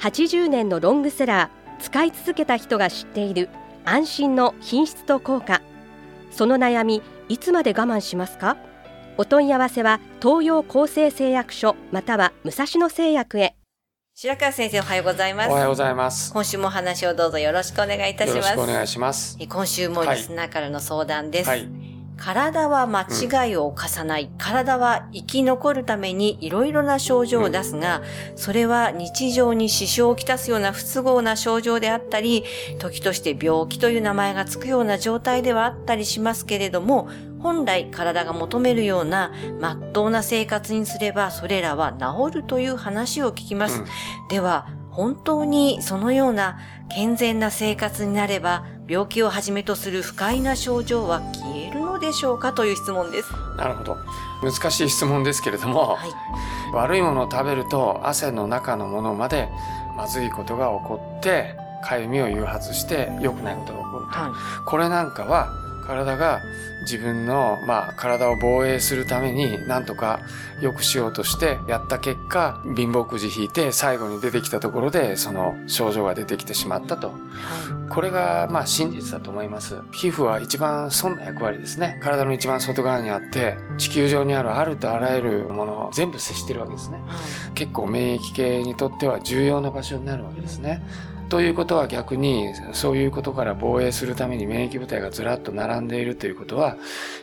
80年のロングセラー使い続けた人が知っている安心の品質と効果その悩みいつまで我慢しますか？お問い合わせは東洋厚生製薬所または武蔵野製薬へ白川先生おはようございますおはようございます。今週もお話をどうぞよろしくお願いいたしますよろしくお願いします。え今週もリスナーからの相談です、はい。体は間違いを犯さない、体は生き残るためにいろいろな症状を出すが、それは日常に支障をきたすような不都合な症状であったり、時として病気という名前がつくような状態ではあったりしますけれども、本来体が求めるような真っ当な生活にすればそれらは治るという話を聞きます。うん。では、本当にそのような健全な生活になれば病気をはじめとする不快な症状はでしょうかという質問です。なるほど。難しい質問ですけれども、はい。悪いものを食べると汗の中のものまでまずいことが起こって、かゆみを誘発して良くないことが起こると。はこれなんかは体が自分の、まあ、体を防衛するために何とか良くしようとしてやった結果貧乏くじ引いて最後に出てきたところでその症状が出てきてしまったとこれがまあ真実だと思います皮膚は一番損な役割ですね体の一番外側にあって地球上にあるあるとあらゆるものを全部接してるわけですね。結構免疫系にとっては重要な場所になるわけですね。ということは逆にそういうことから防衛するために免疫部隊がずらっと並んでいるということは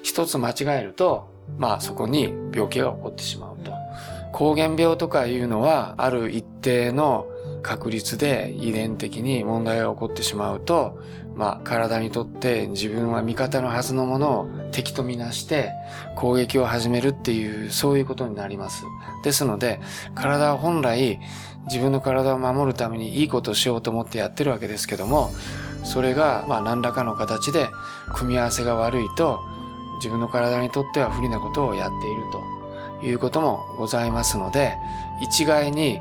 一つ間違えるとまあそこに病気が起こってしまうと。膠原病とかいうのはある一定の確率で遺伝的に問題が起こってしまうとまあ体にとって自分は味方のはずのものを敵とみなして攻撃を始めるっていうそういうことになります。ですので体は本来自分の体を守るためにいいことをしようと思ってやってるわけですけどもそれがまあ何らかの形で組み合わせが悪いと自分の体にとっては不利なことをやっているということもございますので一概に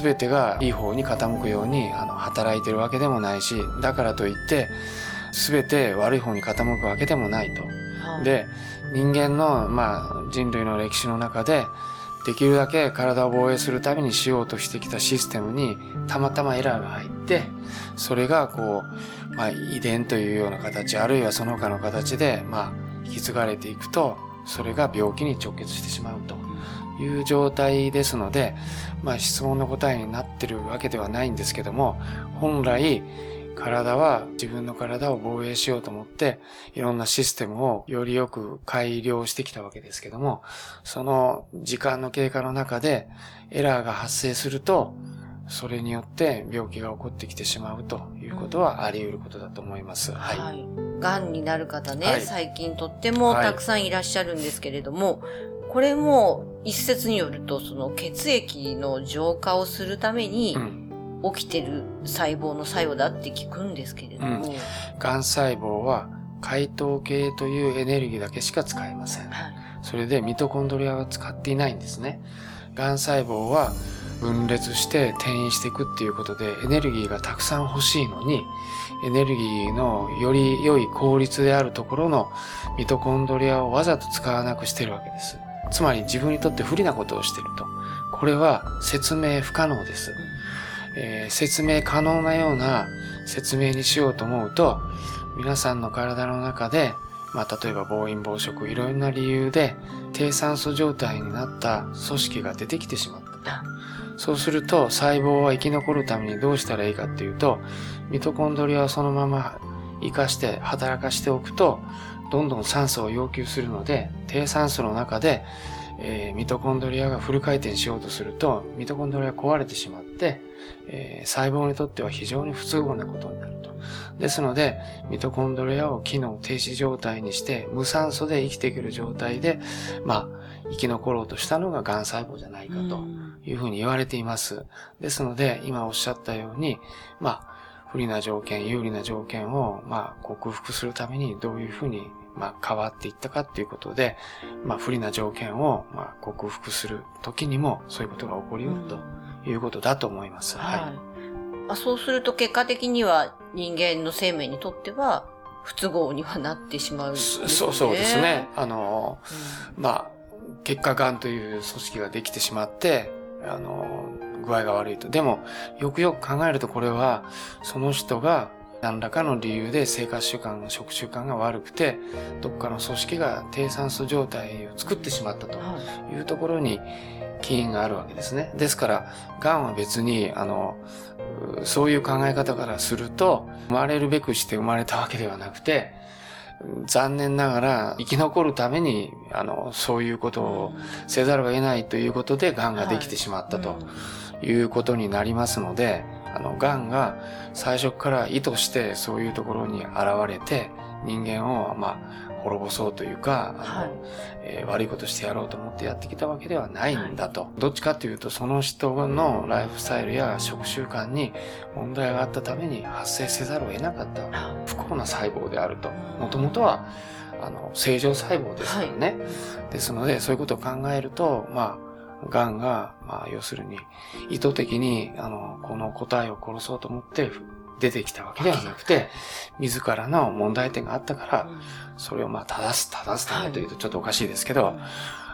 全てがいい方に傾くようにあの働いてるわけでもないしだからといって全て悪い方に傾くわけでもないと。はい、で人間の、まあ、人類の歴史の中でできるだけ体を防衛するためにしようとしてきたシステムにたまたまエラーが入ってそれがこう、まあ、遺伝というような形あるいはその他の形で、まあ、引き継がれていくとそれが病気に直結してしまうという状態ですので、まあ、質問の答えになってるわけではないんですけども本来体は自分の体を防衛しようと思っていろんなシステムをよりよく改良してきたわけですけどもその時間の経過の中でエラーが発生するとそれによって病気が起こってきてしまうということはあり得ることだと思います。はい。はい。がんになる方ね、はい最近とってもたくさんいらっしゃるんですけれども、これも一説によると、その血液の浄化をするためにうん起きてる細胞の作用だって聞くんですけれども、がん細胞は解糖系というエネルギーだけしか使えません。はい。それでミトコンドリアは使っていないんですね。がん細胞は分裂して転移していくっていうことでエネルギーがたくさん欲しいのにエネルギーのより良い効率であるところのミトコンドリアをわざと使わなくしてるわけです。つまり自分にとって不利なことをしてると。これは説明不可能です。えー説明可能なような説明にしようと思うと皆さんの体の中でまあ、例えば暴飲暴食いろんな理由で低酸素状態になった組織が出てきてしまったそうすると細胞は生き残るためにどうしたらいいかっていうとミトコンドリアをそのまま生かして働かしておくとどんどん酸素を要求するので低酸素の中で、えーミトコンドリアがフル回転しようとするとミトコンドリア壊れてしまって、えー細胞にとっては非常に不都合なことになると。ですので、ミトコンドリアを機能停止状態にして、無酸素で生きていける状態で、まあ、生き残ろうとしたのが癌細胞じゃないかというふうに言われています。ですので、今おっしゃったように、まあ、不利な条件、有利な条件を、まあ、克服するためにどういうふうに、まあ、変わっていったかっていうことで、まあ、不利な条件を、まあ、克服する時にも、そういうことが起こりうるということだと思います。はい。はい。あそうすると結果的には人間の生命にとっては不都合にはなってしまうんですね。そそうそうですね。あの、まあ、結果がんという組織ができてしまって、あの、具合が悪いと。でも、よくよく考えるとこれは、その人が何らかの理由で生活習慣、食習慣が悪くて、どっかの組織が低酸素状態を作ってしまったとはいいうところに起因があるわけですね。ですから、癌は別に、あの、うそういう考え方からすると、生まれるべくして生まれたわけではなくて、残念ながら生き残るために、あの、そういうことをせざるを得ないということで、癌ができてしまったということになりますので、あの、癌が最初から意図してそういうところに現れて、人間を、まあ、滅ぼそうというか、はいえー悪いことしてやろうと思ってやってきたわけではないんだと。どっちかというと、その人のライフスタイルや食習慣に問題があったために発生せざるを得なかった不幸な細胞であると。もともとは、あの、正常細胞ですからね。ですので、そういうことを考えると、まあ、癌が、まあ、要するに、意図的に、あの、この個体を殺そうと思って出てきたわけではなくて、自らの問題点があったから、それをまあ正す、正すためというとちょっとおかしいですけど、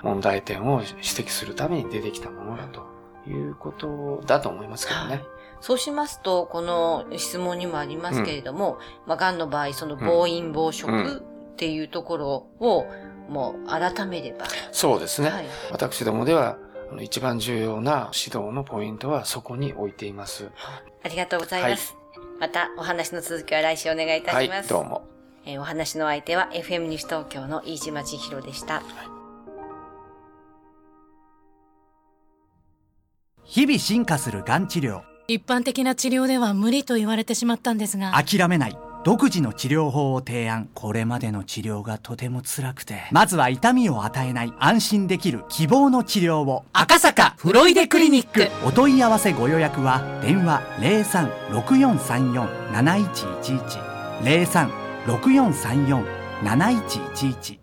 問題点を指摘するために出てきたものだということだと思いますけどね。そうしますと、この質問にもありますけれども、まあ、癌の場合、その暴飲暴食っていうところを、もう改めれば。そうですね。はい。私どもでは、一番重要な指導のポイントはそこに置いています。ありがとうございます。またお話の続きは来週お願いいたはいします。、どうも。えーお話の相手は FM 西東京の飯島千尋でした。日々進化するがん治療一般的な治療では無理と言われてしまったんですが諦めない独自の治療法を提案。これまでの治療がとても辛くて。まずは痛みを与えない安心できる希望の治療を。赤坂フロイデクリニック。お問い合わせご予約は電話0364347111 0364347111